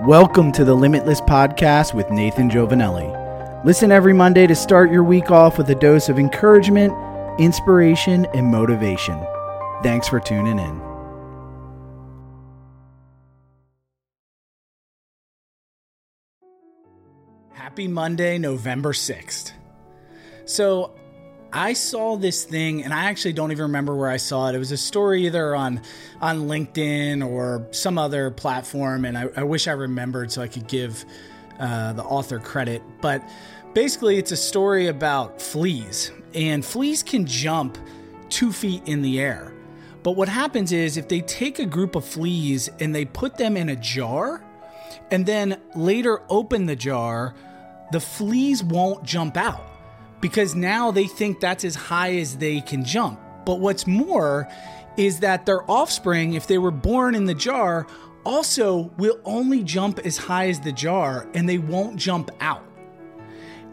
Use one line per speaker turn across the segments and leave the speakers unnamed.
Welcome to the Limitless Podcast with Nathan Jovanelly. Listen every Monday to start your week off with a dose of encouragement, inspiration, and motivation. Thanks for tuning in. Happy Monday, November 6th. So, I saw this thing and I actually don't even remember where I saw it. It was a story either on on LinkedIn or some other platform, and I, I wish I remembered so I could give uh, the author credit. But basically, it's a story about fleas, and fleas can jump two feet in the air. But what happens is if they take a group of fleas and they put them in a jar, and then later open the jar, the fleas won't jump out because now they think that's as high as they can jump. But what's more is that their offspring, if they were born in the jar, also will only jump as high as the jar and they won't jump out.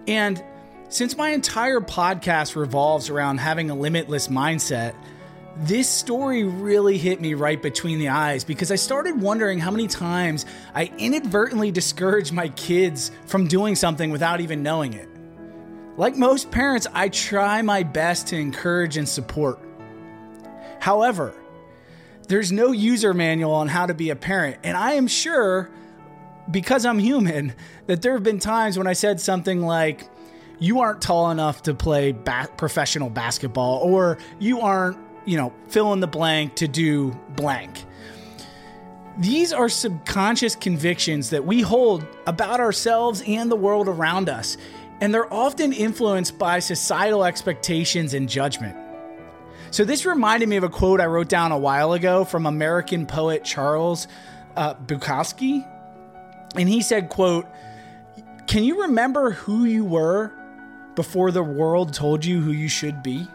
And since my entire podcast revolves around having a limitless mindset, this story really hit me right between the eyes because I started wondering how many times I inadvertently discouraged my kids from doing something without even knowing it. Like most parents, I try my best to encourage and support. However, there's no user manual on how to be a parent, and I am sure, because I'm human, that there have been times when I said something like, You aren't tall enough to play ba- professional basketball, or you aren't, you know, fill in the blank to do blank. These are subconscious convictions that we hold about ourselves and the world around us and they're often influenced by societal expectations and judgment. So, this reminded me of a quote I wrote down a while ago from American poet Charles uh, Bukowski. And he said, quote, Can you remember who you were before the world told you who you should be?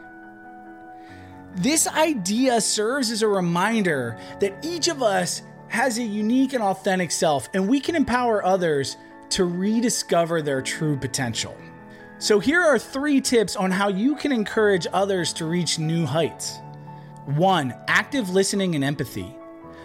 This idea serves as a reminder that each of us has a unique and authentic self, and we can empower others to rediscover their true potential. So, here are three tips on how you can encourage others to reach new heights. One, active listening and empathy.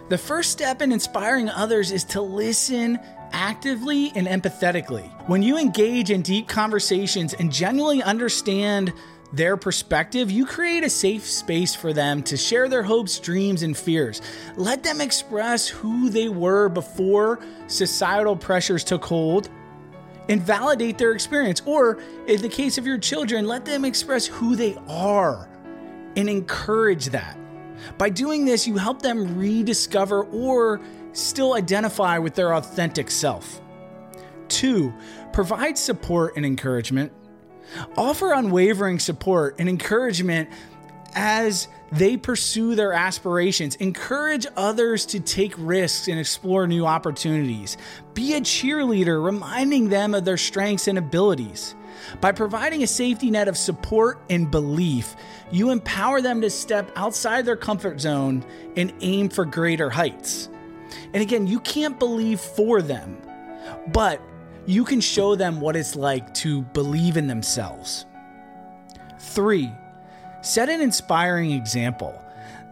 The first step in inspiring others is to listen actively and empathetically. When you engage in deep conversations and genuinely understand their perspective, you create a safe space for them to share their hopes, dreams, and fears. Let them express who they were before societal pressures took hold and validate their experience. Or in the case of your children, let them express who they are and encourage that. By doing this, you help them rediscover or still identify with their authentic self. Two, provide support and encouragement. Offer unwavering support and encouragement as they pursue their aspirations. Encourage others to take risks and explore new opportunities. Be a cheerleader, reminding them of their strengths and abilities. By providing a safety net of support and belief, you empower them to step outside their comfort zone and aim for greater heights. And again, you can't believe for them, but you can show them what it's like to believe in themselves. Three, set an inspiring example.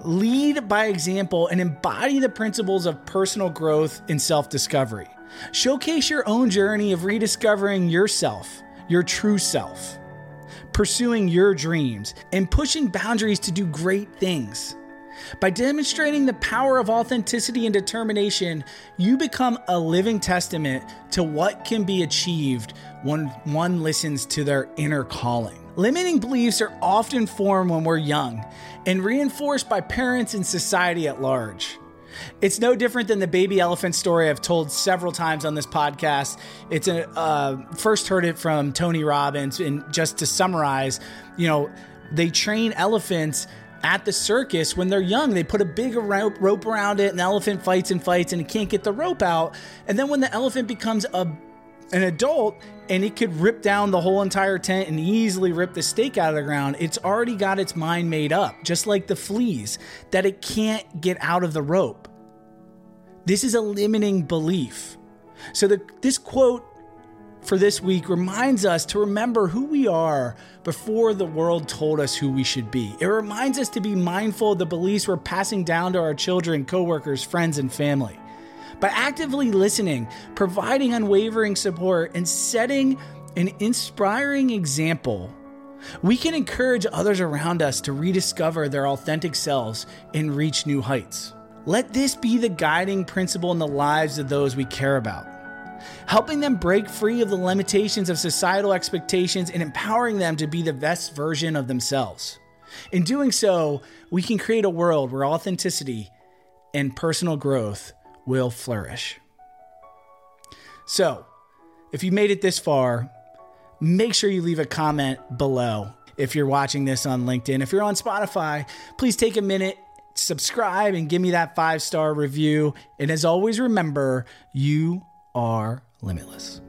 Lead by example and embody the principles of personal growth and self discovery. Showcase your own journey of rediscovering yourself, your true self, pursuing your dreams, and pushing boundaries to do great things. By demonstrating the power of authenticity and determination, you become a living testament to what can be achieved when one listens to their inner calling. Limiting beliefs are often formed when we're young and reinforced by parents and society at large. It's no different than the baby elephant story I've told several times on this podcast. It's a uh, first heard it from Tony Robbins, and just to summarize, you know, they train elephants at the circus when they're young. They put a big rope, around it, and the elephant fights and fights, and it can't get the rope out. And then when the elephant becomes a an adult and it could rip down the whole entire tent and easily rip the stake out of the ground, it's already got its mind made up, just like the fleas, that it can't get out of the rope. This is a limiting belief. So the, this quote for this week reminds us to remember who we are before the world told us who we should be. It reminds us to be mindful of the beliefs we're passing down to our children, coworkers, friends, and family. By actively listening, providing unwavering support, and setting an inspiring example, we can encourage others around us to rediscover their authentic selves and reach new heights. Let this be the guiding principle in the lives of those we care about, helping them break free of the limitations of societal expectations and empowering them to be the best version of themselves. In doing so, we can create a world where authenticity and personal growth will flourish. So, if you made it this far, make sure you leave a comment below. If you're watching this on LinkedIn, if you're on Spotify, please take a minute, subscribe, and give me that five star review. And as always, remember you are limitless.